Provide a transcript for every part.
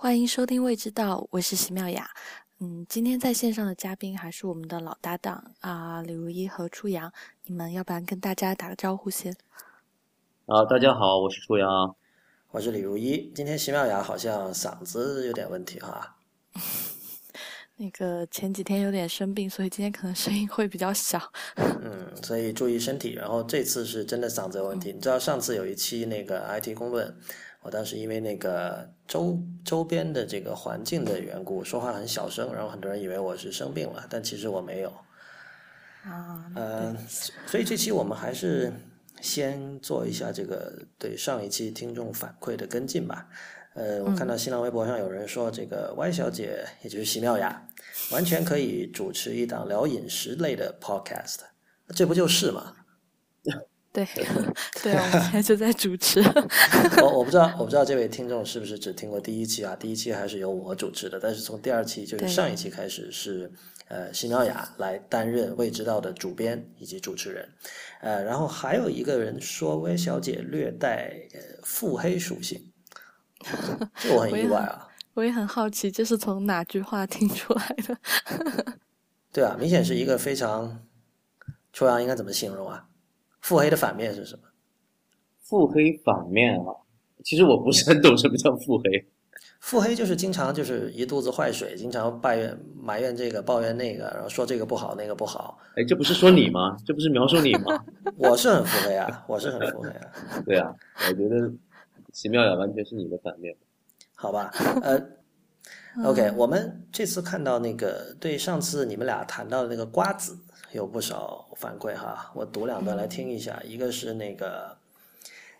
欢迎收听《未知道》，我是席妙雅。嗯，今天在线上的嘉宾还是我们的老搭档啊，李如一和初阳。你们要不然跟大家打个招呼先？啊，大家好，我是初阳，我是李如一。今天席妙雅好像嗓子有点问题哈。那个前几天有点生病，所以今天可能声音会比较小。嗯，所以注意身体。然后这次是真的嗓子有问题。你知道上次有一期那个 IT 公论，我当时因为那个周周边的这个环境的缘故，说话很小声，然后很多人以为我是生病了，但其实我没有。啊，嗯，所以这期我们还是先做一下这个对上一期听众反馈的跟进吧。呃，我看到新浪微博上有人说，这个 Y 小姐，也就是席妙雅，完全可以主持一档聊饮食类的 podcast，这不就是吗？对，对，我们现在就在主持。我我不知道，我不知道这位听众是不是只听过第一期啊？第一期还是由我主持的，但是从第二期，就是上一期开始，是呃席妙雅来担任未知道的主编以及主持人。呃，然后还有一个人说薇小姐略带腹黑属性。这我很意外啊！我也很好奇，这是从哪句话听出来的？对啊，明显是一个非常……秋阳应该怎么形容啊？腹黑的反面是什么？腹黑反面啊，其实我不是很懂什么叫腹黑。腹黑就是经常就是一肚子坏水，经常抱怨埋怨这个抱怨那个，然后说这个不好那个不好。哎，这不是说你吗？这不是描述你吗？我是很腹黑啊，我是很腹黑啊。对啊，我觉得。奇妙呀，完全是你的反面，好吧？呃，OK，我们这次看到那个对上次你们俩谈到的那个瓜子有不少反馈哈，我读两段来听一下。一个是那个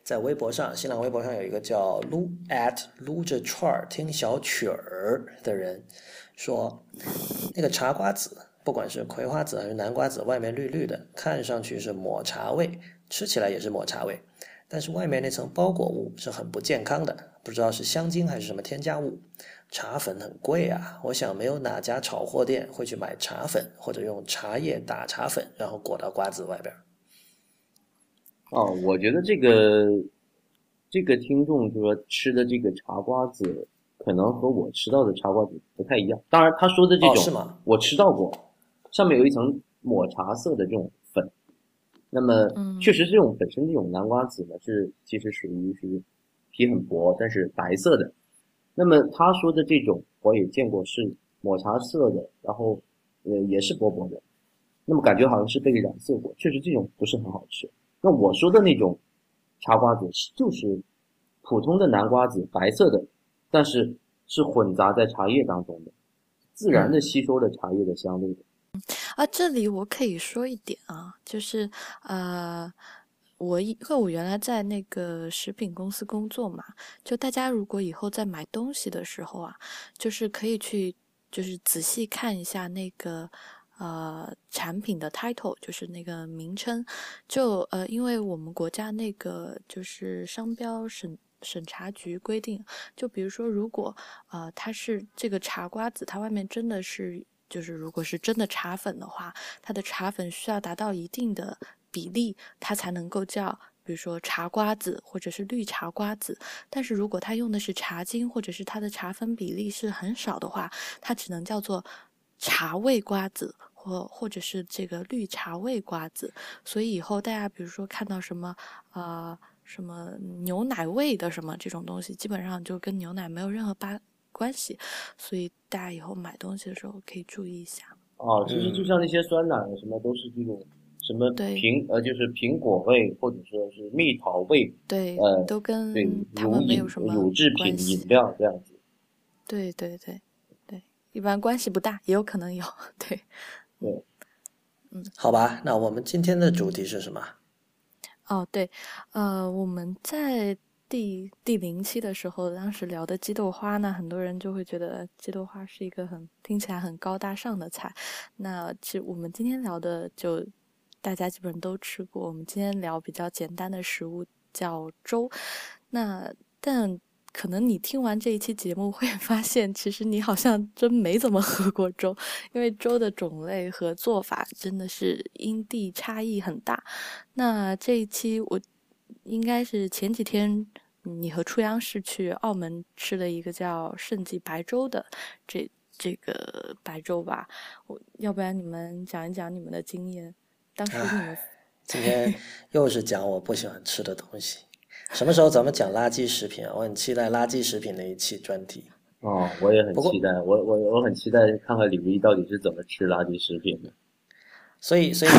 在微博上，新浪微博上有一个叫撸 at 撸着串儿听小曲儿的人说，那个茶瓜子，不管是葵花籽还是南瓜子，外面绿绿的，看上去是抹茶味，吃起来也是抹茶味。但是外面那层包裹物是很不健康的，不知道是香精还是什么添加物。茶粉很贵啊，我想没有哪家炒货店会去买茶粉，或者用茶叶打茶粉，然后裹到瓜子外边。哦，我觉得这个这个听众说吃的这个茶瓜子，可能和我吃到的茶瓜子不太一样。当然，他说的这种是吗？我吃到过，上面有一层抹茶色的这种粉。那么，确实这种本身这种南瓜子呢，是其实属于是皮很薄，但是白色的。那么他说的这种我也见过，是抹茶色的，然后呃也是薄薄的。那么感觉好像是被染色过，确实这种不是很好吃。那我说的那种茶瓜子就是普通的南瓜子，白色的，但是是混杂在茶叶当中的，自然的吸收了茶叶的香味的。啊，这里我可以说一点啊，就是呃，我因为我原来在那个食品公司工作嘛，就大家如果以后在买东西的时候啊，就是可以去就是仔细看一下那个呃产品的 title，就是那个名称，就呃，因为我们国家那个就是商标审审查局规定，就比如说如果呃它是这个茶瓜子，它外面真的是。就是如果是真的茶粉的话，它的茶粉需要达到一定的比例，它才能够叫，比如说茶瓜子或者是绿茶瓜子。但是如果它用的是茶精，或者是它的茶粉比例是很少的话，它只能叫做茶味瓜子，或或者是这个绿茶味瓜子。所以以后大家比如说看到什么呃什么牛奶味的什么这种东西，基本上就跟牛奶没有任何八。关系，所以大家以后买东西的时候可以注意一下。哦，其实就像那些酸奶什么，都是这种什么苹呃，就是苹果味或者说是蜜桃味，对，呃，都跟对他们没有什么乳制品饮料这样子。对对对对，一般关系不大，也有可能有。对对，嗯，好吧，那我们今天的主题是什么？哦，对，呃，我们在。第第零期的时候，当时聊的鸡豆花呢，很多人就会觉得鸡豆花是一个很听起来很高大上的菜。那其实我们今天聊的就大家基本上都吃过。我们今天聊比较简单的食物，叫粥。那但可能你听完这一期节目会 发现，其实你好像真没怎么喝过粥，因为粥的种类和做法真的是因地差异很大。那这一期我。应该是前几天你和初阳是去澳门吃了一个叫盛记白粥的这这个白粥吧？我要不然你们讲一讲你们的经验。当时你们今天又是讲我不喜欢吃的东西。什么时候咱们讲垃圾食品啊？我很期待垃圾食品那一期专题。哦，我也很期待。我我我很期待看看李如一到底是怎么吃垃圾食品的。所以，所以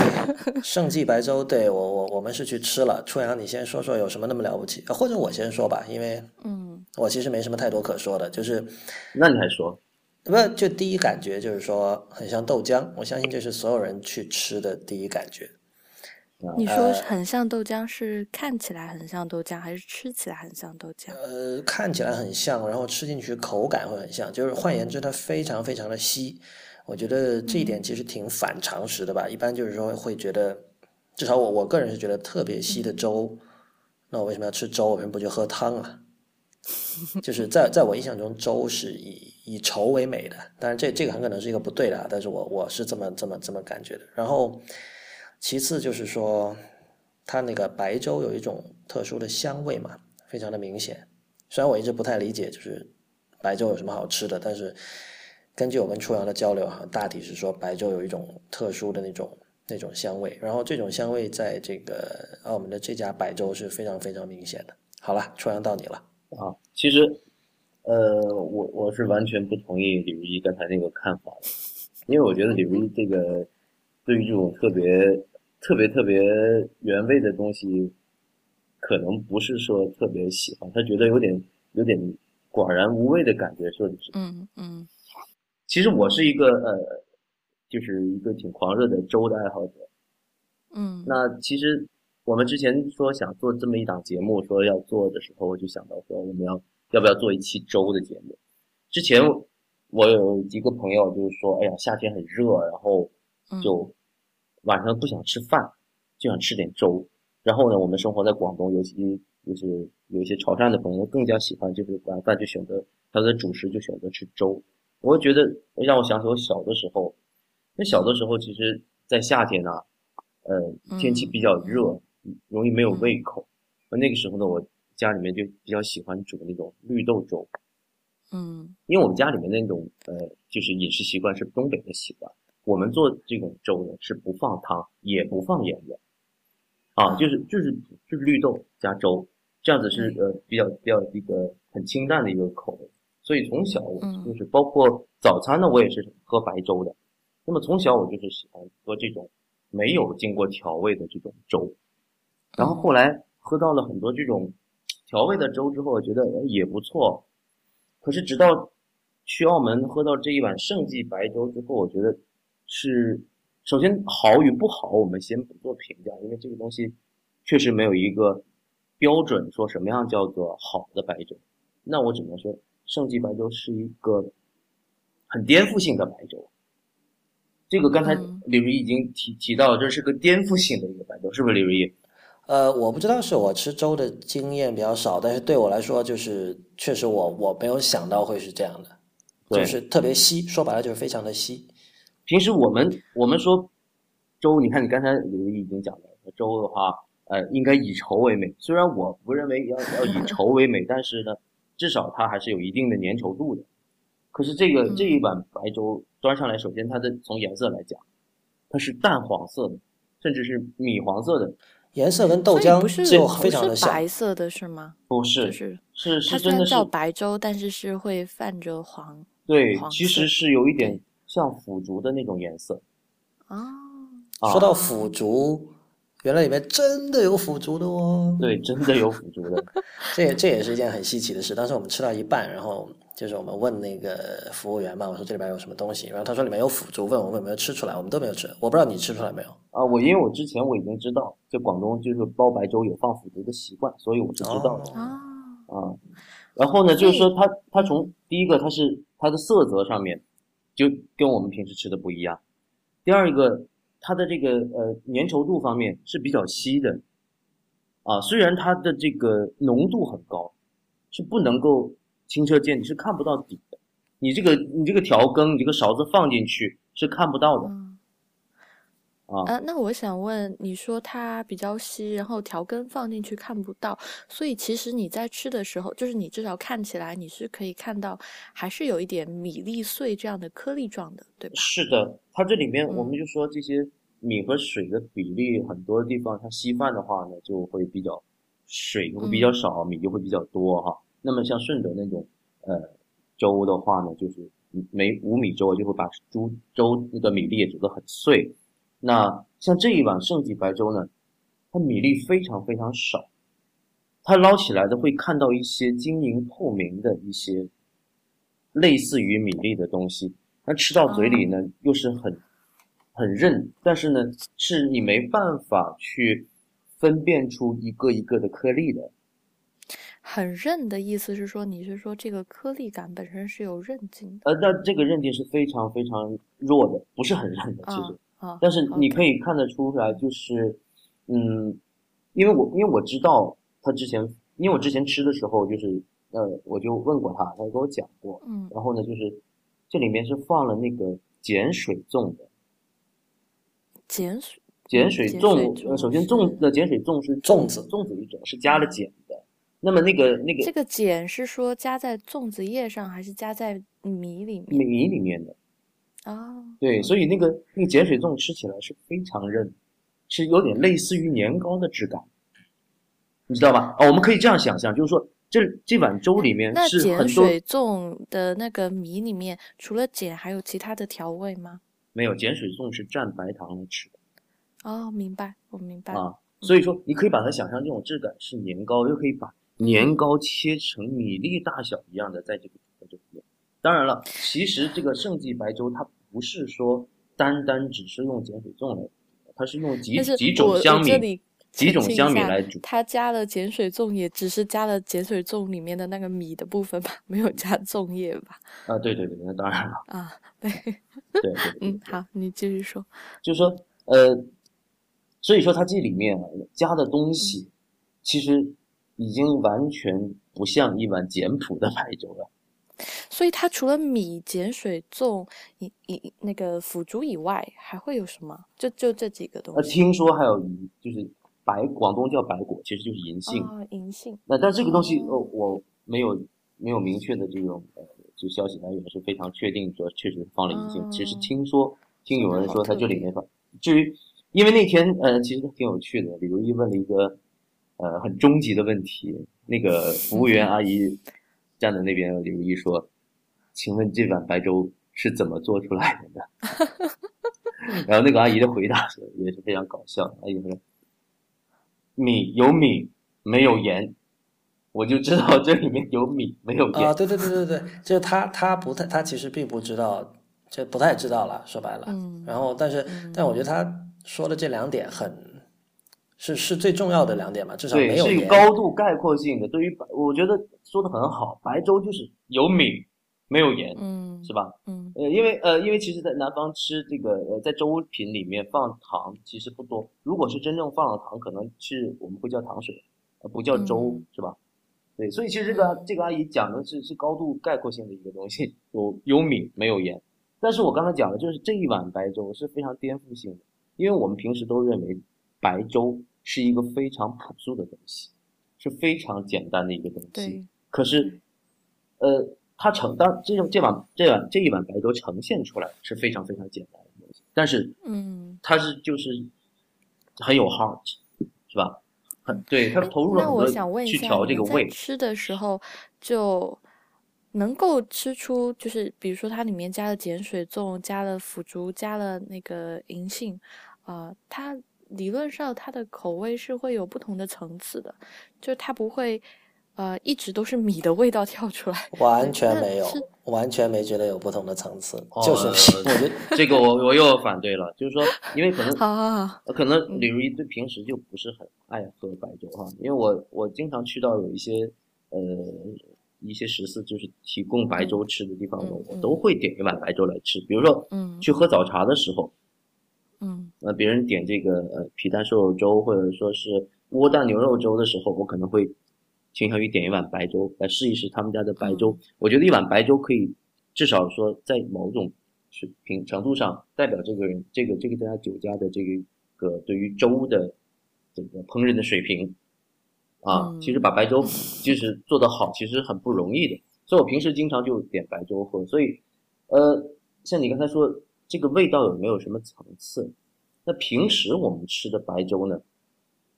盛记白粥，对我我我们是去吃了。初阳，你先说说有什么那么了不起？或者我先说吧，因为嗯，我其实没什么太多可说的，就是，那你还说？不，就第一感觉就是说很像豆浆。我相信这是所有人去吃的第一感觉。你说很像豆浆，是看起来很像豆浆，还是吃起来很像豆浆？呃，看起来很像，然后吃进去口感会很像。就是换言之，它非常非常的稀。我觉得这一点其实挺反常识的吧。一般就是说会觉得，至少我我个人是觉得特别稀的粥，那我为什么要吃粥？我为什么不去喝汤啊？就是在在我印象中，粥是以以稠为美的。当然，这这个很可能是一个不对的，但是我我是这么这么这么感觉的。然后，其次就是说，它那个白粥有一种特殊的香味嘛，非常的明显。虽然我一直不太理解，就是白粥有什么好吃的，但是。根据我跟初阳的交流哈，大体是说白粥有一种特殊的那种那种香味，然后这种香味在这个澳门的这家白粥是非常非常明显的。好了，初阳到你了啊。其实，呃，我我是完全不同意李如一刚才那个看法的，因为我觉得李如一这个对于这种特别特别特别原味的东西，可能不是说特别喜欢，他觉得有点有点寡然无味的感觉，说的是。嗯嗯。其实我是一个呃，就是一个挺狂热的粥的爱好者。嗯，那其实我们之前说想做这么一档节目，说要做的时候，我就想到说我们要要不要做一期粥的节目。之前我有一个朋友就是说，哎呀，夏天很热，然后就晚上不想吃饭，就想吃点粥。然后呢，我们生活在广东，尤其就是有一些潮汕的朋友更加喜欢，就是晚饭就选择他的主食就选择吃粥。我觉得让我想起我小的时候，那小的时候其实，在夏天呢，呃，天气比较热，容易没有胃口。那个时候呢，我家里面就比较喜欢煮那种绿豆粥。嗯，因为我们家里面那种呃，就是饮食习惯是东北的习惯，我们做这种粥呢是不放汤也不放盐的，啊，就是就是就是绿豆加粥，这样子是呃比较比较一个很清淡的一个口味。所以从小我就是包括早餐呢，我也是喝白粥的。那么从小我就是喜欢喝这种没有经过调味的这种粥。然后后来喝到了很多这种调味的粥之后，我觉得也不错。可是直到去澳门喝到这一碗盛记白粥之后，我觉得是首先好与不好，我们先不做评价，因为这个东西确实没有一个标准说什么样叫做好的白粥。那我只能说。盛记白粥是一个很颠覆性的白粥，这个刚才李如意已经提提到，这是个颠覆性的一个白粥，是不是李如意？呃，我不知道是我吃粥的经验比较少，但是对我来说，就是确实我我没有想到会是这样的，就是特别稀，说白了就是非常的稀。平时我们我们说粥，你看你刚才李毅已经讲了，粥的话，呃，应该以稠为美。虽然我不认为要要以 稠为美，但是呢。至少它还是有一定的粘稠度的，可是这个这一碗白粥端上来，首先它的从颜色来讲，它是淡黄色的，甚至是米黄色的颜色，跟豆浆就非常的像。白色的是吗？不是，是是是真的叫白粥，但是是会泛着黄。对，其实是有一点像腐竹的那种颜色。哦，说到腐竹。原来里面真的有腐竹的哦！对，真的有腐竹的，这也这也是一件很稀奇的事。当时我们吃到一半，然后就是我们问那个服务员嘛，我说这里边有什么东西，然后他说里面有腐竹，问我们有没有吃出来，我们都没有吃。我不知道你吃出来没有？啊，我因为我之前我已经知道，就广东就是煲白粥有放腐竹的习惯，所以我是知道的啊。啊，然后呢，就是说它它从第一个它是它的色泽上面就跟我们平时吃的不一样，第二个。它的这个呃粘稠度方面是比较稀的，啊，虽然它的这个浓度很高，是不能够清澈见你，是看不到底的。你这个你这个调羹，你这个勺子放进去是看不到的。啊，那我想问，你说它比较稀，然后调羹放进去看不到，所以其实你在吃的时候，就是你至少看起来你是可以看到，还是有一点米粒碎这样的颗粒状的，对吧？是的，它这里面我们就说这些米和水的比例，很多地方像稀饭的话呢，就会比较水会比较少，米就会比较多哈。那么像顺德那种呃粥的话呢，就是每五米粥就会把猪粥那个米粒也煮得很碎。那像这一碗盛记白粥呢，它米粒非常非常少，它捞起来的会看到一些晶莹透明的一些类似于米粒的东西，那吃到嘴里呢又是很很韧，但是呢是你没办法去分辨出一个一个的颗粒的。很韧的意思是说，你是说这个颗粒感本身是有韧劲的？呃，那这个韧劲是非常非常弱的，不是很韧的，其实。啊但是你可以看得出来，就是，嗯，因为我因为我知道他之前，因为我之前吃的时候，就是呃，我就问过他，他跟我讲过，嗯，然后呢，就是这里面是放了那个碱水粽的，碱水碱水粽，首先粽的碱水粽是粽子粽子一种，是加了碱的。那么那个那个这个碱是说加在粽子叶上，还是加在米里面？米里面的。啊，对，所以那个那个碱水粽吃起来是非常韧，是有点类似于年糕的质感，你知道吧？哦，我们可以这样想象，就是说这这碗粥里面是碱水粽的那个米里面，除了碱还有其他的调味吗？没有，碱水粽是蘸白糖来吃的。哦，明白，我明白啊。所以说，你可以把它想象这种质感是年糕，又可以把年糕切成米粒大小一样的在这个粥里面。当然了，其实这个盛记白粥它不是说单单只是用碱水粽来，它是用几几种香米，几种香米来煮。它加了碱水粽，也只是加了碱水粽里面的那个米的部分吧，没有加粽叶吧？啊，对对对，那当然了。啊，对对对，嗯，好，你继续说。就是说，呃，所以说它这里面加的东西，其实已经完全不像一碗简朴的白粥了。所以它除了米碱水粽以以那个腐竹以外，还会有什么？就就这几个东西。那听说还有银，就是白广东叫白果，其实就是银杏。啊，银杏。那但这个东西，呃，我没有没有明确的这种呃，就消息来源是非常确定说确实放了银杏。其实听说听有人说它这里面放。至于因为那天呃，其实挺有趣的，李如一问了一个呃很终极的问题，那个服务员阿姨。站在那边，刘如一说：“请问这碗白粥是怎么做出来的？” 然后那个阿姨的回答也是非常搞笑。阿姨说：“米有米，没有盐，我就知道这里面有米，没有盐。”啊，对对对对对，就是他他不太，他其实并不知道，这不太知道了。说白了，嗯。然后，但是，但我觉得他说的这两点很。是是最重要的两点吧，至少没有是高度概括性的。对于白，我觉得说的很好，白粥就是有米，没有盐，嗯，是吧？嗯，呃，因为呃，因为其实，在南方吃这个呃，在粥品里面放糖其实不多。如果是真正放了糖，可能是我们会叫糖水，呃，不叫粥，是吧？对，所以其实这个这个阿姨讲的是是高度概括性的一个东西，有有米，没有盐。但是我刚才讲的就是这一碗白粥是非常颠覆性的，因为我们平时都认为白粥。是一个非常朴素的东西，是非常简单的一个东西。可是，呃，它呈当这种这碗这碗这一碗白粥呈现出来是非常非常简单的东西。但是，嗯，它是就是很有 heart，是吧？很对，它投入了很多去调这个味。吃的时候就能够吃出，就是比如说它里面加了碱水粽，加了腐竹，加了那个银杏，啊，它。理论上，它的口味是会有不同的层次的，就是它不会，呃，一直都是米的味道跳出来。完全没有，完全没觉得有不同的层次，就是。我觉得 这个我我又反对了，就是说，因为可能，好好好，可能李如一对平时就不是很爱喝白粥哈，因为我我经常去到有一些呃一些食肆，就是提供白粥吃的地方，我我都会点一碗白粥来吃。比如说，嗯，去喝早茶的时候。嗯，那别人点这个呃皮蛋瘦肉粥或者说是窝蛋牛肉粥的时候，我可能会倾向于点一碗白粥来试一试他们家的白粥。我觉得一碗白粥可以至少说在某种水平程度上代表这个人这个这个家酒家的这个个对于粥的这个烹饪的水平啊。其实把白粥 即使做得好，其实很不容易的。所以我平时经常就点白粥喝。所以，呃，像你刚才说这个味道有没有什么层次？那平时我们吃的白粥呢，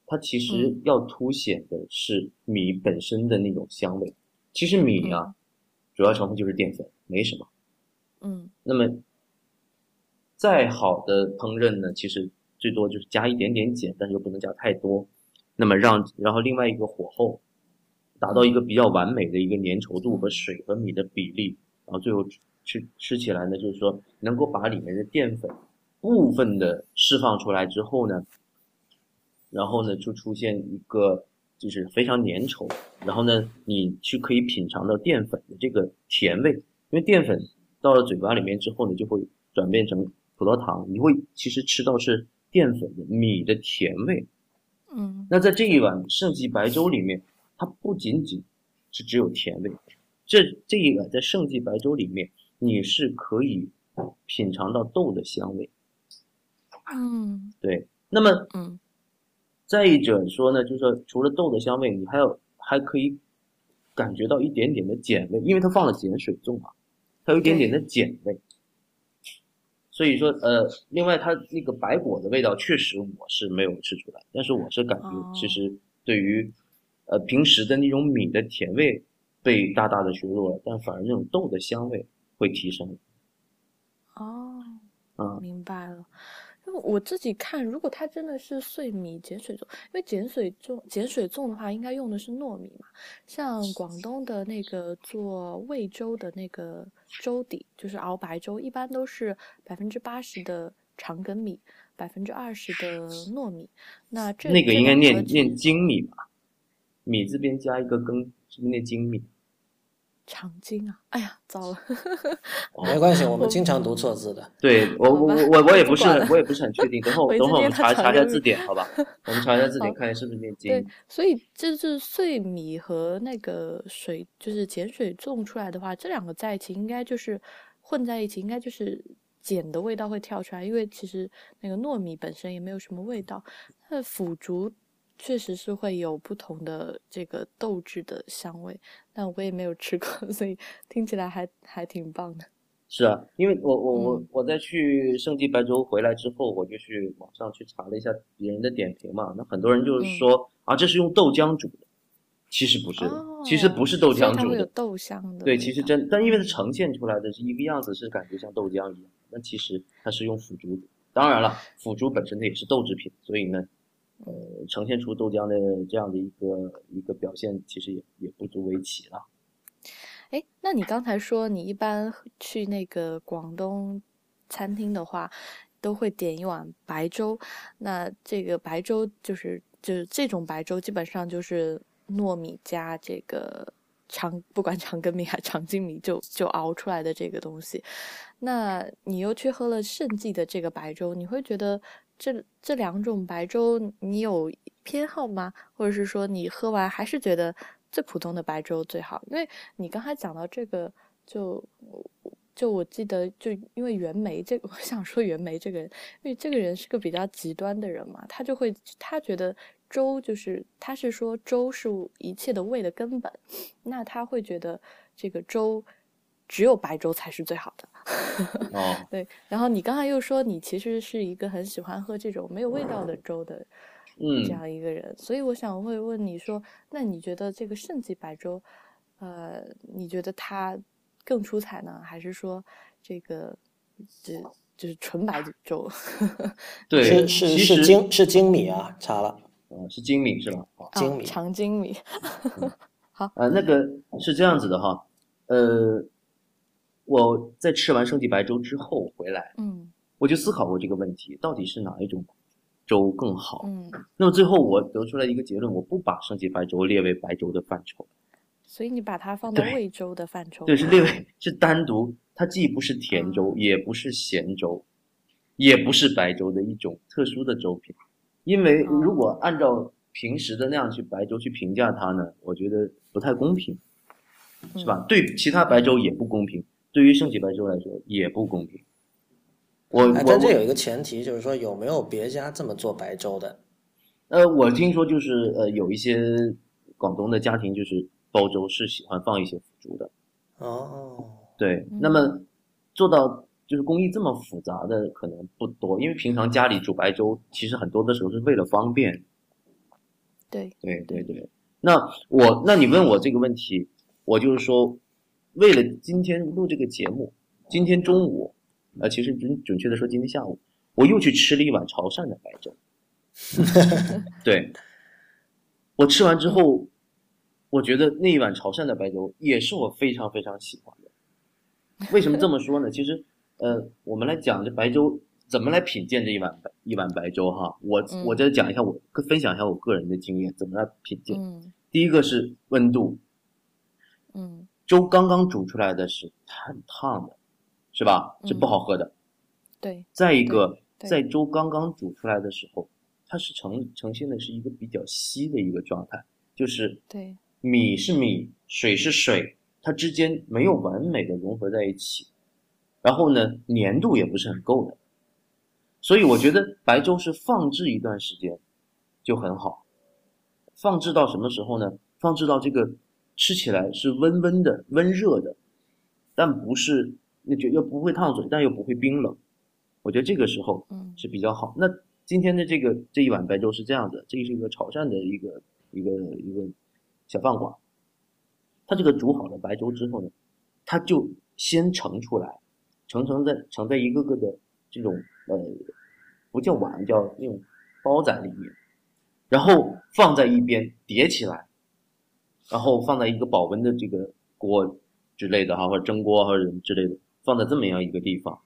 它其实要凸显的是米本身的那种香味。其实米啊，主要成分就是淀粉，没什么。嗯。那么，再好的烹饪呢，其实最多就是加一点点碱，但是又不能加太多。那么让然后另外一个火候。达到一个比较完美的一个粘稠度和水和米的比例，然后最后吃吃起来呢，就是说能够把里面的淀粉部分的释放出来之后呢，然后呢就出现一个就是非常粘稠，然后呢你去可以品尝到淀粉的这个甜味，因为淀粉到了嘴巴里面之后呢，就会转变成葡萄糖，你会其实吃到是淀粉的米的甜味，嗯，那在这一碗盛记白粥里面。它不仅仅是只有甜味，这这一碗在盛记白粥里面，你是可以品尝到豆的香味。嗯，对。那么，嗯，再一者说呢，就是说除了豆的香味，你还有还可以感觉到一点点的碱味，因为它放了碱水粽嘛，它有一点点的碱味。所以说，呃，另外它那个白果的味道，确实我是没有吃出来，但是我是感觉其实对于。呃，平时的那种米的甜味被大大的削弱了，但反而那种豆的香味会提升。哦，嗯，明白了。因为我自己看，如果它真的是碎米碱水粽，因为碱水粽碱水粽的话，应该用的是糯米嘛。像广东的那个做味粥的那个粥底，就是熬白粥，一般都是百分之八十的长梗米，百分之二十的糯米。那这那个应该念念精米吧？米字边加一个羹，是不是念精米？长经啊！哎呀，糟了。没关系，我们经常读错字的。对我我我我也不是我也不是很确定。等 会等会我们查查一下字典，好吧？我们查一下字典，看一下是不是念经。对，所以这是碎米和那个水，就是碱水种出来的话，这两个在一起应该就是混在一起，应该就是碱的味道会跳出来，因为其实那个糯米本身也没有什么味道，那腐竹。确实是会有不同的这个豆制的香味，但我也没有吃过，所以听起来还还挺棒的。是啊，因为我我我我在去圣地白粥回来之后，我就去网上去查了一下别人的点评嘛，那很多人就是说啊，这是用豆浆煮的，其实不是，其实不是豆浆煮的，有豆香的。对，其实真，但因为它呈现出来的是一个样子，是感觉像豆浆一样，那其实它是用腐竹煮。当然了，腐竹本身它也是豆制品，所以呢。呃，呈现出豆浆的这样的一个一个表现，其实也也不足为奇了。哎，那你刚才说你一般去那个广东餐厅的话，都会点一碗白粥。那这个白粥就是就是这种白粥，基本上就是糯米加这个长，不管长根米还长筋米，就就熬出来的这个东西。那你又去喝了盛记的这个白粥，你会觉得？这这两种白粥，你有偏好吗？或者是说，你喝完还是觉得最普通的白粥最好？因为你刚才讲到这个，就就我记得，就因为袁枚这个，我想说袁枚这个人，因为这个人是个比较极端的人嘛，他就会他觉得粥就是他是说粥是一切的味的根本，那他会觉得这个粥。只有白粥才是最好的。哦，对。然后你刚才又说你其实是一个很喜欢喝这种没有味道的粥的，嗯，这样一个人。所以我想会问你说，那你觉得这个盛记白粥，呃，你觉得它更出彩呢，还是说这个这就是纯白粥？对，是是是精是精米啊，查了，嗯，是精米是吧？精米长精米。好，呃，那个是这样子的哈，呃。我在吃完圣记白粥之后回来，嗯，我就思考过这个问题，到底是哪一种粥更好？嗯，那么最后我得出来一个结论，我不把圣记白粥列为白粥的范畴，所以你把它放 到味粥的范畴，对，是列为是单独，它既不是甜粥，也不是咸粥，也不是白粥的一种特殊的粥品，因为如果按照平时的那样去白粥去评价它呢，我觉得不太公平，是吧？对其他白粥也不公平。对于圣洁白粥来说也不公平，我但这有一个前提，就是说有没有别家这么做白粥的？呃，我听说就是呃，有一些广东的家庭就是煲粥是喜欢放一些腐竹的。哦，对，那么做到就是工艺这么复杂的可能不多，因为平常家里煮白粥，其实很多的时候是为了方便。对对对对，那我那你问我这个问题，我就是说，为了今天录这个节目，今天中午，呃，其实准准确的说，今天下午我又去吃了一碗潮汕的白粥。对，我吃完之后，我觉得那一碗潮汕的白粥也是我非常非常喜欢的。为什么这么说呢？其实，呃，我们来讲这白粥怎么来品鉴这一碗白一碗白粥哈。我我再讲一下我分享一下我个人的经验，怎么来品鉴。第一个是温度，嗯，粥刚刚煮出来的是很烫的，是吧？是不好喝的。对。再一个，在粥刚刚煮出来的时候。它是呈呈现的是一个比较稀的一个状态，就是对米是米，水是水，它之间没有完美的融合在一起，然后呢，粘度也不是很够的，所以我觉得白粥是放置一段时间就很好，放置到什么时候呢？放置到这个吃起来是温温的、温热的，但不是那就又不会烫嘴，但又不会冰冷，我觉得这个时候是比较好。那今天的这个这一碗白粥是这样的，这是一个潮汕的一个一个一个小饭馆，它这个煮好了白粥之后呢，它就先盛出来，盛盛在盛在一个个的这种呃不叫碗叫那种包仔里面，然后放在一边叠起来，然后放在一个保温的这个锅之类的哈，或者蒸锅或者之类的，放在这么样一个地方。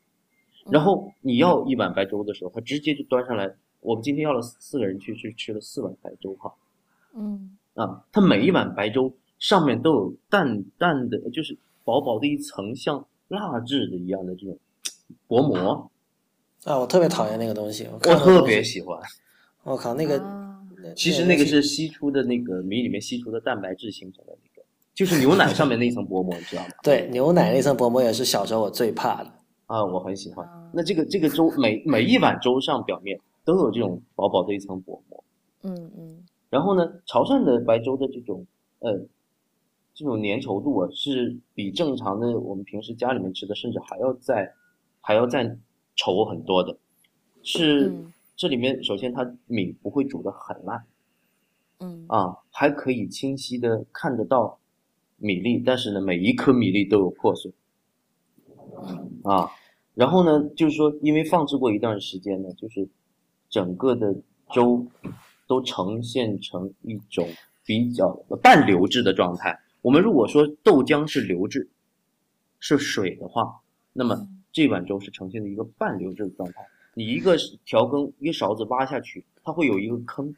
然后你要一碗白粥的时候，他直接就端上来。我们今天要了四个人去去吃了四碗白粥哈。嗯啊，它每一碗白粥上面都有淡淡的，就是薄薄的一层像蜡质的一样的这种薄膜。啊，我特别讨厌那个东西。我特别喜欢。我靠，那个其实那个是吸出的那个米里面吸出的蛋白质形成的那个，就是牛奶上面那一层薄膜，你知道吗？对，牛奶那层薄膜也是小时候我最怕的。啊，我很喜欢。那这个这个粥每每一碗粥上表面都有这种薄薄的一层薄膜。嗯嗯。然后呢，潮汕的白粥的这种呃这种粘稠度啊，是比正常的我们平时家里面吃的甚至还要再还要再稠很多的。是这里面首先它米不会煮的很烂。嗯。啊，还可以清晰的看得到米粒，但是呢，每一颗米粒都有破损。啊，然后呢，就是说，因为放置过一段时间呢，就是整个的粥都呈现成一种比较半流质的状态。我们如果说豆浆是流质，是水的话，那么这碗粥是呈现的一个半流质的状态。你一个调羹，一个勺子挖下去，它会有一个坑。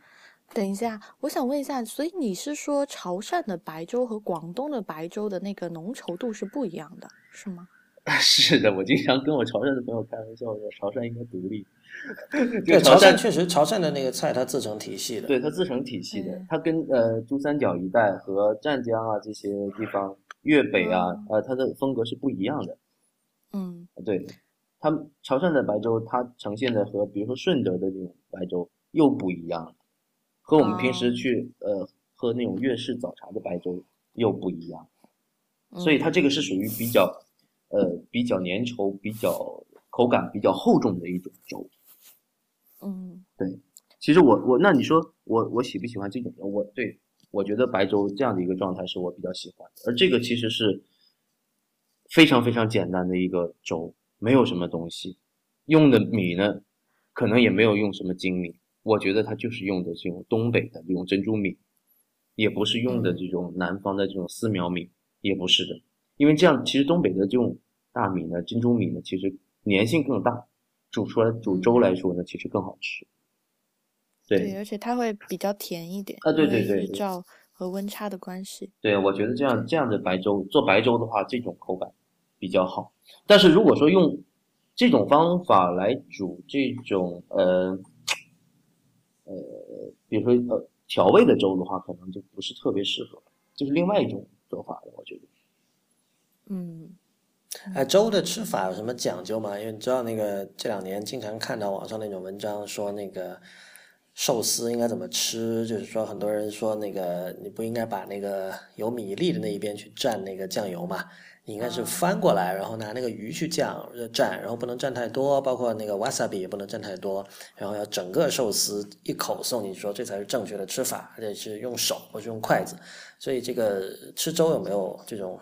等一下，我想问一下，所以你是说潮汕的白粥和广东的白粥的那个浓稠度是不一样的，是吗？是的，我经常跟我潮汕的朋友开玩笑说，潮汕应该独立。对，潮汕确实，潮汕的那个菜它自成体系的。对，它自成体系的，它跟呃珠三角一带和湛江啊这些地方、粤北啊，呃，它的风格是不一样的。嗯，对，它潮汕的白粥，它呈现的和比如说顺德的这种白粥又不一样，和我们平时去呃喝那种粤式早茶的白粥又不一样，所以它这个是属于比较。呃，比较粘稠、比较口感比较厚重的一种粥。嗯，对。其实我我那你说我我喜不喜欢这种？我对我觉得白粥这样的一个状态是我比较喜欢的。而这个其实是非常非常简单的一个粥，没有什么东西，用的米呢，可能也没有用什么精米。我觉得它就是用的这种东北的这种珍珠米，也不是用的这种南方的这种丝苗米，也不是的。因为这样，其实东北的这种大米呢，珍珠米呢，其实粘性更大，煮出来煮粥来说呢，其实更好吃。对，而且它会比较甜一点啊，对对对，日照和温差的关系。对，我觉得这样这样的白粥做白粥的话，这种口感比较好。但是如果说用这种方法来煮这种呃呃，比如说呃调味的粥的话，可能就不是特别适合，就是另外一种做法了，我觉得。嗯，哎，粥的吃法有什么讲究吗？因为你知道那个这两年经常看到网上那种文章说那个寿司应该怎么吃，就是说很多人说那个你不应该把那个有米粒的那一边去蘸那个酱油嘛。你应该是翻过来，然后拿那个鱼去酱蘸，然后不能蘸太多，包括那个 wasabi 也不能蘸太多，然后要整个寿司一口送你，说这才是正确的吃法，而且是用手或是用筷子。所以这个吃粥有没有这种，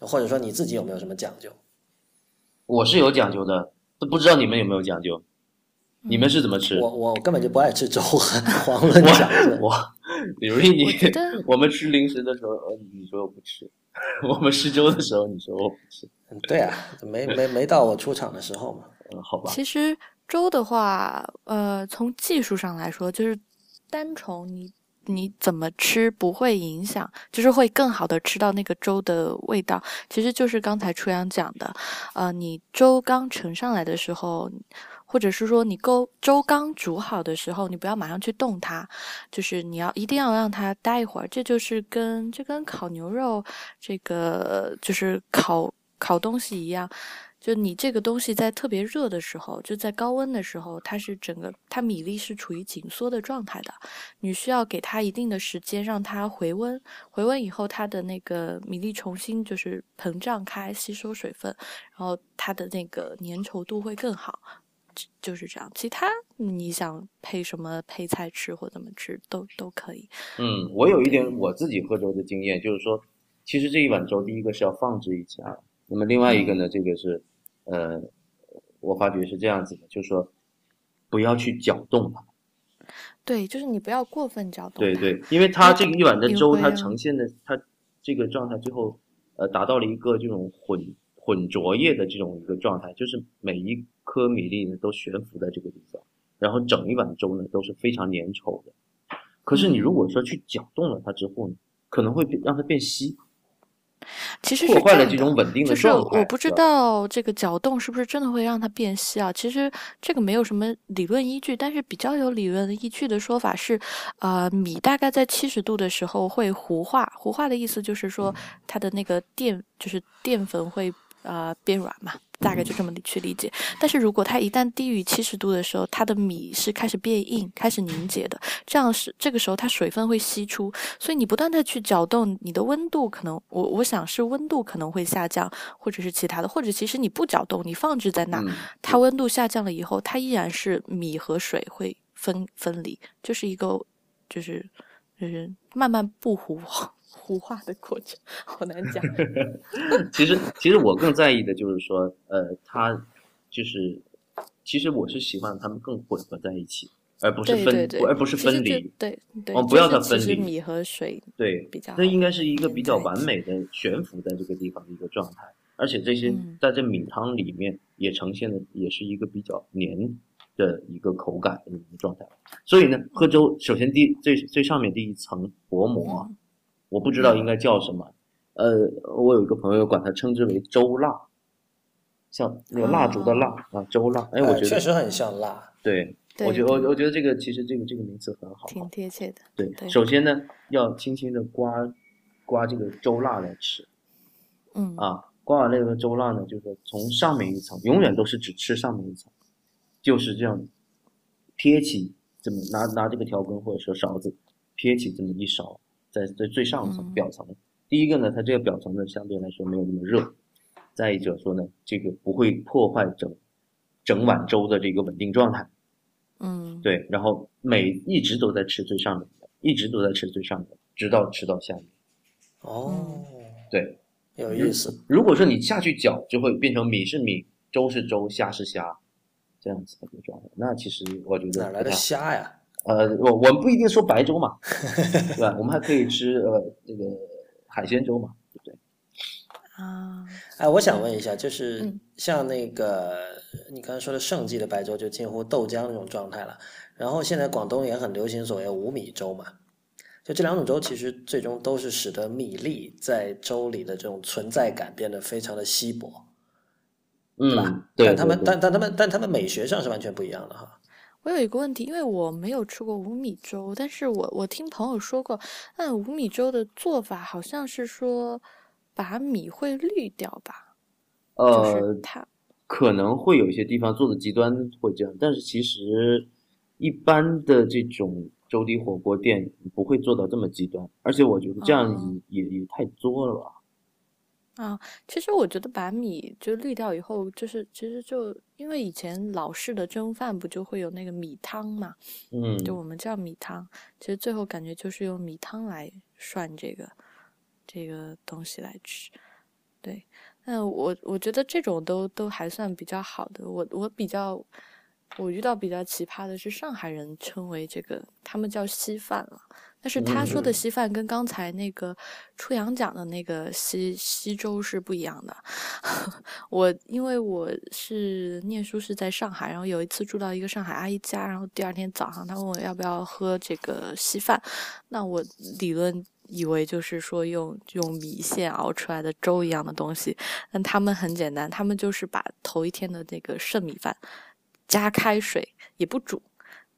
或者说你自己有没有什么讲究？我是有讲究的，都不知道你们有没有讲究？你们是怎么吃？我我根本就不爱吃粥，遑论讲究。我，比如你，我们吃零食的时候，呃，你说我不吃。我们试粥的时候，你说我不吃，对啊，没没没到我出场的时候嘛，嗯，好吧。其实粥的话，呃，从技术上来说，就是单从你你怎么吃不会影响，就是会更好的吃到那个粥的味道。其实就是刚才初阳讲的，呃，你粥刚盛上来的时候。或者是说，你勾粥刚煮好的时候，你不要马上去动它，就是你要一定要让它待一会儿。这就是跟这跟烤牛肉，这个就是烤烤东西一样，就你这个东西在特别热的时候，就在高温的时候，它是整个它米粒是处于紧缩的状态的，你需要给它一定的时间让它回温，回温以后它的那个米粒重新就是膨胀开，吸收水分，然后它的那个粘稠度会更好。就是这样，其他你想配什么配菜吃或怎么吃都都可以。嗯，我有一点我自己喝粥的经验，就是说，其实这一碗粥，第一个是要放置一下，那么另外一个呢，这个是，呃，我发觉是这样子的，就是说，不要去搅动它。对，就是你不要过分搅动。对对，因为它这个一碗的粥，它呈现的它这个状态，最后呃达到了一个这种混。混浊液的这种一个状态，就是每一颗米粒呢都悬浮在这个地方，然后整一碗粥呢都是非常粘稠的。可是你如果说去搅动了它之后呢，可能会让它变稀，其实破坏了这种稳定的状态。我不知道这个搅动是不是真的会让它变稀啊？其实这个没有什么理论依据，但是比较有理论依据的说法是，呃，米大概在七十度的时候会糊化，糊化的意思就是说它的那个淀，就是淀粉会。呃，变软嘛，大概就这么去理解。但是如果它一旦低于七十度的时候，它的米是开始变硬、开始凝结的，这样是这个时候它水分会析出，所以你不断的去搅动，你的温度可能，我我想是温度可能会下降，或者是其他的，或者其实你不搅动，你放置在那，它温度下降了以后，它依然是米和水会分分离，就是一个就是就是慢慢不糊。糊化的过程好难讲。其实，其实我更在意的就是说，呃，它就是，其实我是喜欢它们更混合在一起，而不是分，而不是分离。对对，哦，不要它分离。米和水对比较，那应该是一个比较完美的悬浮在这个地方的一个状态，而且这些在这米汤里面也呈现的也是一个比较黏的一个口感的一个状态。所以呢，喝粥首先第最最上面第一层薄膜。我不知道应该叫什么，呃，我有一个朋友管它称之为周蜡，像那个蜡烛的蜡啊，周蜡。哎，我觉得确实很像蜡。对，我觉我我觉得这个其实这个这个名词很好，挺贴切的。对，首先呢，要轻轻的刮刮这个周蜡来吃。嗯。啊，刮完那个周蜡呢，就是从上面一层，永远都是只吃上面一层，就是这样撇起，这么拿拿这个调羹或者说勺子撇起这么一勺。在在最上层表层，第一个呢，它这个表层呢相对来说没有那么热，再一者说呢，这个不会破坏整整碗粥的这个稳定状态。嗯，对，然后每一直都在吃最上面的，一直都在吃最上面，直到吃到下面。哦，对，有意思。如果说你下去搅，就会变成米是米，粥是粥，虾是虾，这样子的一个状态。那其实我觉得哪来的虾呀？呃，我我们不一定说白粥嘛，对吧？我们还可以吃呃这个海鲜粥嘛，对不对？啊，哎，我想问一下，就是像那个你刚才说的盛记的白粥，就近乎豆浆那种状态了。然后现在广东也很流行所谓五米粥嘛，就这两种粥其实最终都是使得米粒在粥里的这种存在感变得非常的稀薄，对吧？但他们但但他们但他们美学上是完全不一样的哈。我有一个问题，因为我没有吃过五米粥，但是我我听朋友说过，按五米粥的做法好像是说把米会滤掉吧？呃，它可能会有一些地方做的极端会这样，但是其实一般的这种粥底火锅店不会做到这么极端，而且我觉得这样也也也太作了吧。啊，其实我觉得把米就滤掉以后，就是其实就因为以前老式的蒸饭不就会有那个米汤嘛，嗯，就我们叫米汤，其实最后感觉就是用米汤来涮这个这个东西来吃，对，那我我觉得这种都都还算比较好的，我我比较我遇到比较奇葩的是上海人称为这个，他们叫稀饭了。但是他说的稀饭跟刚才那个初阳讲的那个稀稀粥是不一样的。我因为我是念书是在上海，然后有一次住到一个上海阿姨家，然后第二天早上她问我要不要喝这个稀饭，那我理论以为就是说用用米线熬出来的粥一样的东西，但他们很简单，他们就是把头一天的那个剩米饭加开水，也不煮。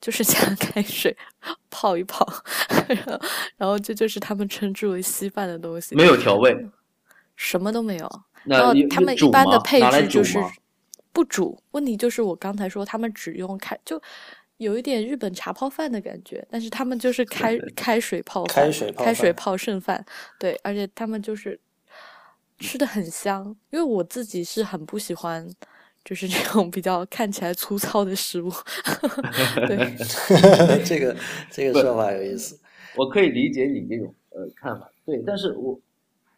就是 加开水泡一泡，然后这就是他们称之为稀饭的东西。没有调味，什么都没有。然后他们一般的配置就是不煮。问题就是我刚才说，他们只用开，就有一点日本茶泡饭的感觉。但是他们就是开开水泡开水泡开水泡剩饭。对，而且他们就是吃的很香。因为我自己是很不喜欢。就是这种比较看起来粗糙的食物，对，这个 这个说法有意思。我可以理解你这种呃看法，对，但是我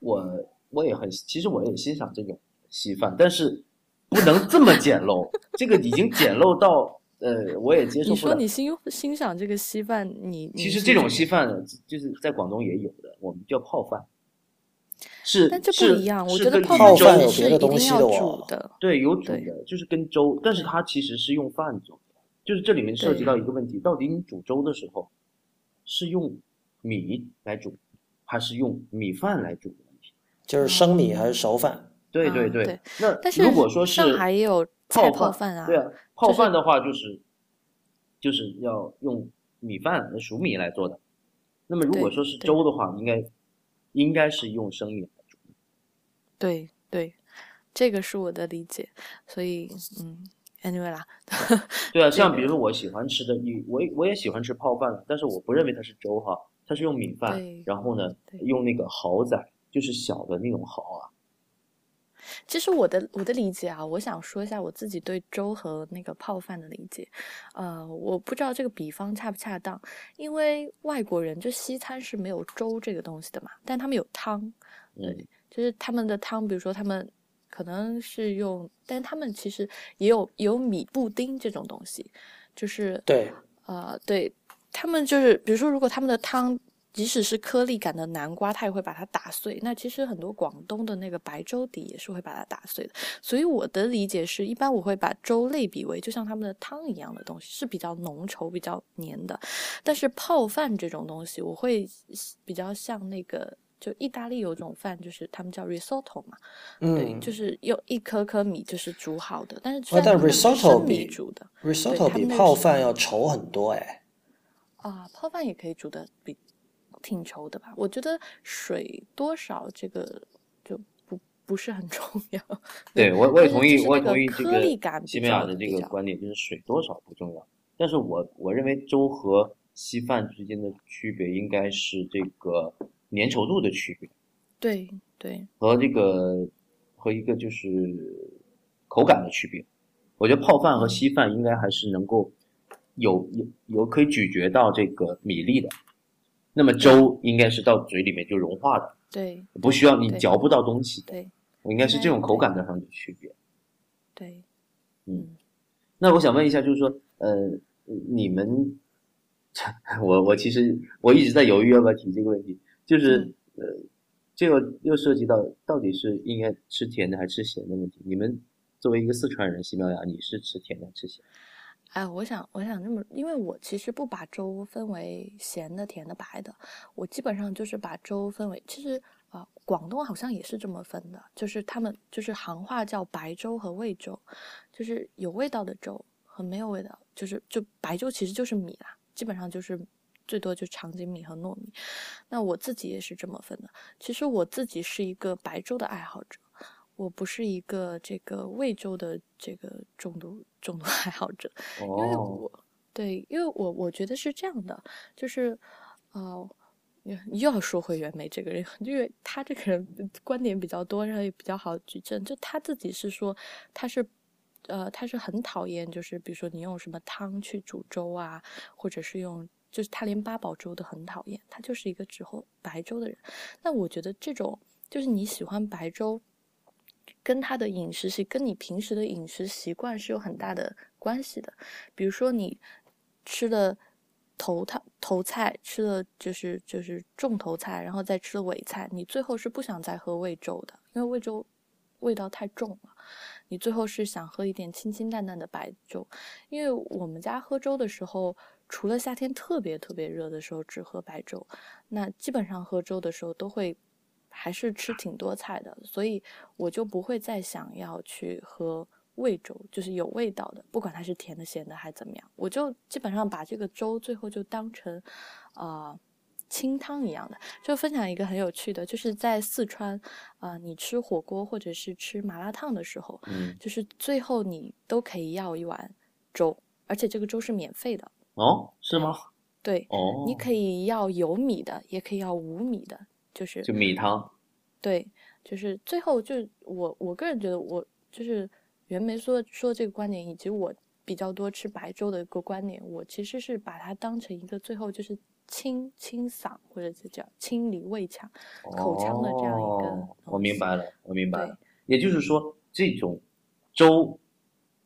我我也很，其实我也欣赏这种稀饭，但是不能这么简陋，这个已经简陋到呃，我也接受不了。你说你欣欣赏这个稀饭，你其实这种稀饭就是在广东也有的，我们叫泡饭。是，但这不一样。我觉得泡饭有别的东西的。对，有煮的，就是跟粥，但是它其实是用饭做的。就是这里面涉及到一个问题：到底你煮粥的时候是用米来煮，还是用米饭来煮的问题？就是生米还是熟饭？对对对。那如果说上海也有泡饭啊。对啊，泡饭的话就是就是要用米饭、熟米来做的。那么如果说是粥的话，应该。应该是用生米。对对，这个是我的理解。所以，嗯，anyway 啦。对啊，像比如说我喜欢吃的，你我我也喜欢吃泡饭但是我不认为它是粥哈，它是用米饭，然后呢，用那个蚝仔，就是小的那种蚝啊。其实我的我的理解啊，我想说一下我自己对粥和那个泡饭的理解。呃，我不知道这个比方恰不恰当，因为外国人就西餐是没有粥这个东西的嘛，但他们有汤，对，就是他们的汤，比如说他们可能是用，但他们其实也有有米布丁这种东西，就是对，呃，对他们就是比如说如果他们的汤。即使是颗粒感的南瓜，它也会把它打碎。那其实很多广东的那个白粥底也是会把它打碎的。所以我的理解是，一般我会把粥类比为就像他们的汤一样的东西，是比较浓稠、比较黏的。但是泡饭这种东西，我会比较像那个，就意大利有种饭，就是他们叫 risotto 嘛，对，就是用一颗颗米就是煮好的。但是但 risotto 比煮的 risotto 比泡饭要稠很多哎。啊，泡饭也可以煮的比。挺稠的吧？我觉得水多少这个就不不是很重要。对我我也同意，我也同意这个西班牙的这个观点，就是水多少不重要。但是我我认为粥和稀饭之间的区别应该是这个粘稠度的区别。对对，和这个和一个就是口感的区别。我觉得泡饭和稀饭应该还是能够有有有可以咀嚼到这个米粒的。那么粥应该是到嘴里面就融化的，对，不需要你嚼不到东西，对，我应该是这种口感的上的区别，对，嗯，那我想问一下，就是说，呃，你们，我我其实我一直在犹豫要不要提这个问题，就是呃，这个又涉及到到底是应该吃甜的还是吃咸的问题。你们作为一个四川人，西班牙，你是吃甜的吃咸？哎，我想，我想这么，因为我其实不把粥分为咸的、甜的、白的，我基本上就是把粥分为，其实啊，广东好像也是这么分的，就是他们就是行话叫白粥和味粥，就是有味道的粥和没有味道，就是就白粥其实就是米啦，基本上就是最多就长颈米和糯米。那我自己也是这么分的，其实我自己是一个白粥的爱好者。我不是一个这个味粥的这个重度重度爱好者，因为我对，因为我我觉得是这样的，就是呃，又要说回袁枚这个人，因为他这个人观点比较多，然后也比较好举证，就他自己是说他是。呃，他是很讨厌，就是比如说你用什么汤去煮粥啊，或者是用，就是他连八宝粥都很讨厌，他就是一个只喝白粥的人。那我觉得这种就是你喜欢白粥，跟他的饮食习，跟你平时的饮食习惯是有很大的关系的。比如说你吃了头汤头菜，吃了就是就是重头菜，然后再吃了尾菜，你最后是不想再喝味粥的，因为味粥味道太重了。你最后是想喝一点清清淡淡的白粥，因为我们家喝粥的时候，除了夏天特别特别热的时候只喝白粥，那基本上喝粥的时候都会还是吃挺多菜的，所以我就不会再想要去喝味粥，就是有味道的，不管它是甜的、咸的还是怎么样，我就基本上把这个粥最后就当成，啊。清汤一样的，就分享一个很有趣的，就是在四川，啊，你吃火锅或者是吃麻辣烫的时候，嗯，就是最后你都可以要一碗粥，而且这个粥是免费的。哦，是吗？对，哦，你可以要有米的，也可以要无米的，就是就米汤。对，就是最后就我我个人觉得，我就是袁枚说说这个观点，以及我比较多吃白粥的一个观点，我其实是把它当成一个最后就是。清清嗓或者就叫清理胃腔、口腔的这样一个，我明白了，我明白了。也就是说，这种粥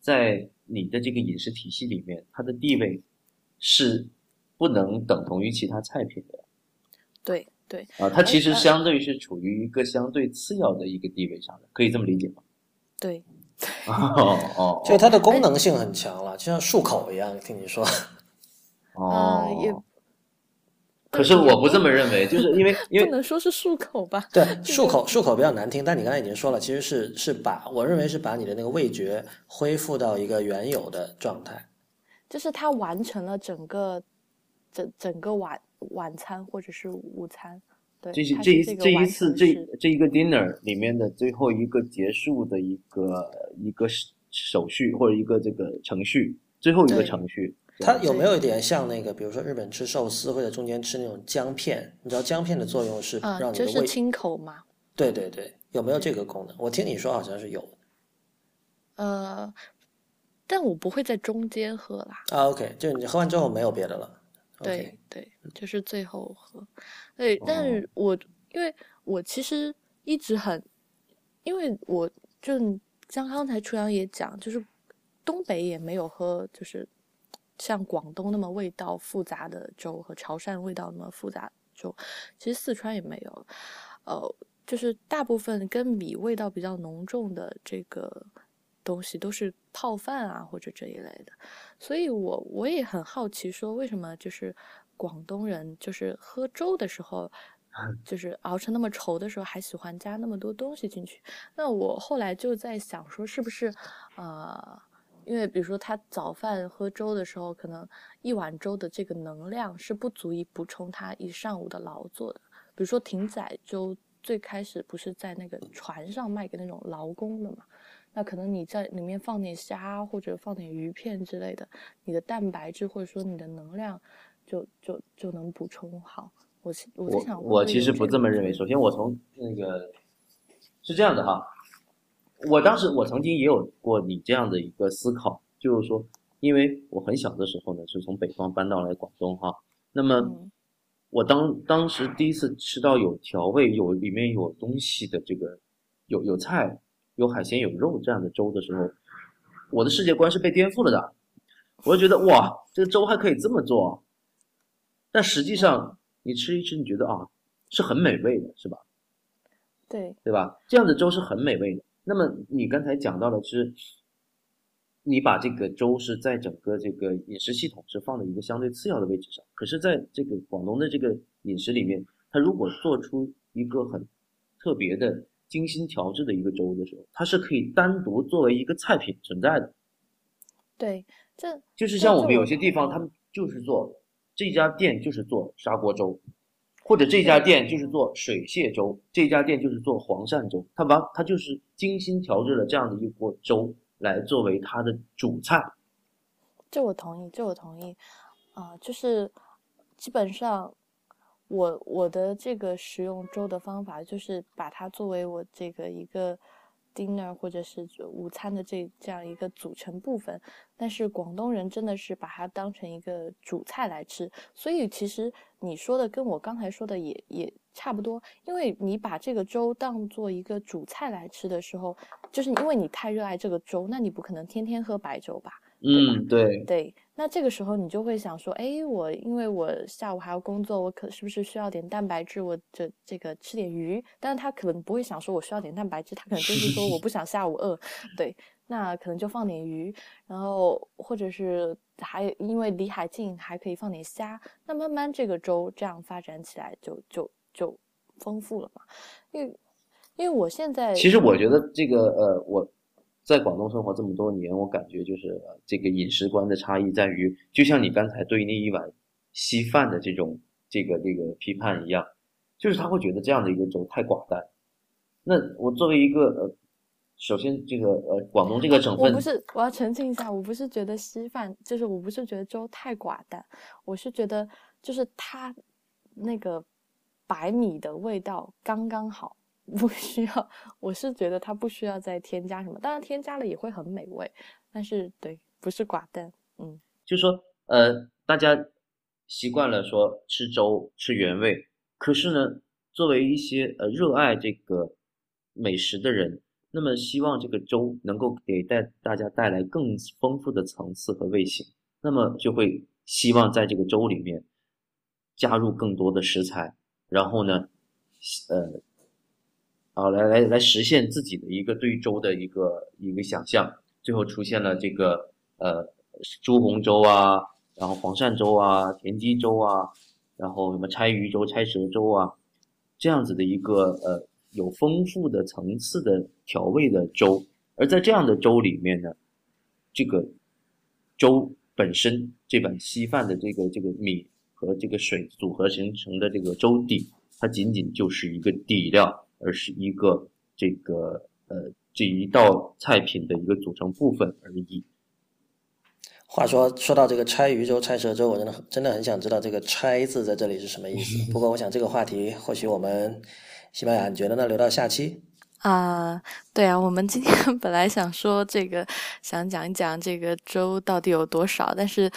在你的这个饮食体系里面，它的地位是不能等同于其他菜品的。对对啊，它其实相对是处于一个相对次要的一个地位上的，可以这么理解吗？对，哦哦，就它的功能性很强了，就像漱口一样。听你说，哦，也。可是我不这么认为，就是因为 因为不能说是漱口吧？对，漱口漱口比较难听，但你刚才已经说了，其实是是把我认为是把你的那个味觉恢复到一个原有的状态，就是他完成了整个整整个晚晚餐或者是午餐。对，这是这一这一次这这一个 dinner 里面的最后一个结束的一个一个手续或者一个这个程序，最后一个程序。它有没有一点像那个，比如说日本吃寿司或者中间吃那种姜片？你知道姜片的作用是让你的胃清口吗？对对对，有没有这个功能？我听你说好像是有的。呃，但我不会在中间喝啦。啊，OK，就你喝完之后没有别的了。对对，就是最后喝。对，但是我因为我其实一直很，因为我就像刚才初阳也讲，就是东北也没有喝，就是。像广东那么味道复杂的粥和潮汕味道那么复杂粥，其实四川也没有。呃，就是大部分跟米味道比较浓重的这个东西都是泡饭啊或者这一类的。所以我我也很好奇，说为什么就是广东人就是喝粥的时候，就是熬成那么稠的时候还喜欢加那么多东西进去？那我后来就在想说，是不是呃？因为比如说他早饭喝粥的时候，可能一碗粥的这个能量是不足以补充他一上午的劳作的。比如说艇仔粥最开始不是在那个船上卖给那种劳工的嘛？那可能你在里面放点虾或者放点鱼片之类的，你的蛋白质或者说你的能量就就就能补充好。我我想我其实不这么认为。首先我从那个是这样的哈。我当时我曾经也有过你这样的一个思考，就是说，因为我很小的时候呢是从北方搬到来广东哈，那么我当当时第一次吃到有调味、有里面有东西的这个有有菜、有海鲜、有肉这样的粥的时候，我的世界观是被颠覆了的，我就觉得哇，这个粥还可以这么做，但实际上你吃一吃，你觉得啊是很美味的，是吧？对，对吧？这样的粥是很美味的。那么你刚才讲到了是，你把这个粥是在整个这个饮食系统是放在一个相对次要的位置上。可是，在这个广东的这个饮食里面，它如果做出一个很特别的、精心调制的一个粥的时候，它是可以单独作为一个菜品存在的。对，这就是像我们有些地方，他们就是做这家店就是做砂锅粥，或者这家店就是做水蟹粥，这家店就是做黄鳝粥，他把他就是精心调制了这样的一锅粥来作为他的主菜。这我同意，这我同意，啊，就是基本上我我的这个食用粥的方法就是把它作为我这个一个。dinner 或者是午餐的这这样一个组成部分，但是广东人真的是把它当成一个主菜来吃，所以其实你说的跟我刚才说的也也差不多，因为你把这个粥当做一个主菜来吃的时候，就是因为你太热爱这个粥，那你不可能天天喝白粥吧？嗯，对对，那这个时候你就会想说，哎，我因为我下午还要工作，我可是不是需要点蛋白质？我这这个吃点鱼，但是他可能不会想说我需要点蛋白质，他可能就是说我不想下午饿，对，那可能就放点鱼，然后或者是还因为离海近，还可以放点虾，那慢慢这个粥这样发展起来就就就丰富了嘛，因为因为我现在其实我觉得这个呃我。在广东生活这么多年，我感觉就是这个饮食观的差异在于，就像你刚才对那一碗稀饭的这种这个这个批判一样，就是他会觉得这样的一个粥太寡淡。那我作为一个呃，首先这个呃广东这个省份，我不是我要澄清一下，我不是觉得稀饭就是我不是觉得粥太寡淡，我是觉得就是它那个白米的味道刚刚好。不需要，我是觉得它不需要再添加什么，当然添加了也会很美味，但是对，不是寡淡，嗯，就说呃，大家习惯了说吃粥吃原味，可是呢，作为一些呃热爱这个美食的人，那么希望这个粥能够给带大家带来更丰富的层次和味型，那么就会希望在这个粥里面加入更多的食材，然后呢，呃。啊，来来来，实现自己的一个对粥的一个一个想象，最后出现了这个呃朱红粥啊，然后黄鳝粥啊，田鸡粥啊，然后什么拆鱼粥、拆蛇粥啊，这样子的一个呃有丰富的层次的调味的粥，而在这样的粥里面呢，这个粥本身这碗稀饭的这个这个米和这个水组合形成的这个粥底，它仅仅就是一个底料。而是一个这个呃这一道菜品的一个组成部分而已。话说说到这个拆鱼粥、拆蛇粥，我真的真的很想知道这个“拆”字在这里是什么意思。不过我想这个话题或许我们西班牙你觉得呢？留到下期啊？对啊，我们今天 本来想说这个，想讲一讲这个粥到底有多少，但是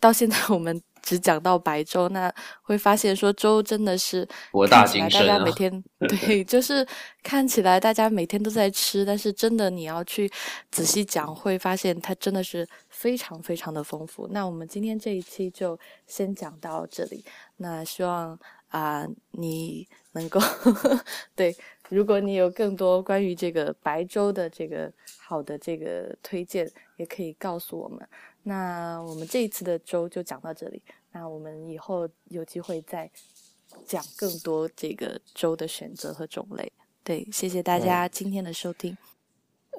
到现在我们。只讲到白粥，那会发现说粥真的是博大精深啊！大家每天 对，就是看起来大家每天都在吃，但是真的你要去仔细讲，会发现它真的是非常非常的丰富。那我们今天这一期就先讲到这里。那希望啊你能够 对，如果你有更多关于这个白粥的这个好的这个推荐，也可以告诉我们。那我们这一次的周就讲到这里。那我们以后有机会再讲更多这个粥的选择和种类。对，谢谢大家今天的收听。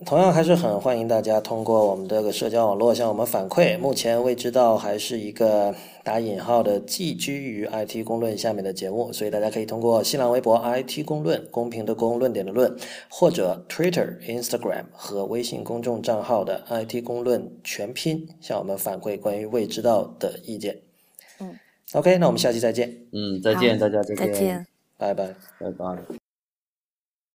同样还是很欢迎大家通过我们这个社交网络向我们反馈。目前未知道还是一个打引号的寄居于 IT 公论下面的节目，所以大家可以通过新浪微博 IT 公论公平的公论点的论，或者 Twitter、Instagram 和微信公众账号的 IT 公论全拼向我们反馈关于未知道的意见。嗯，OK，那我们下期再见。嗯，再见，大家再见，拜拜，拜拜。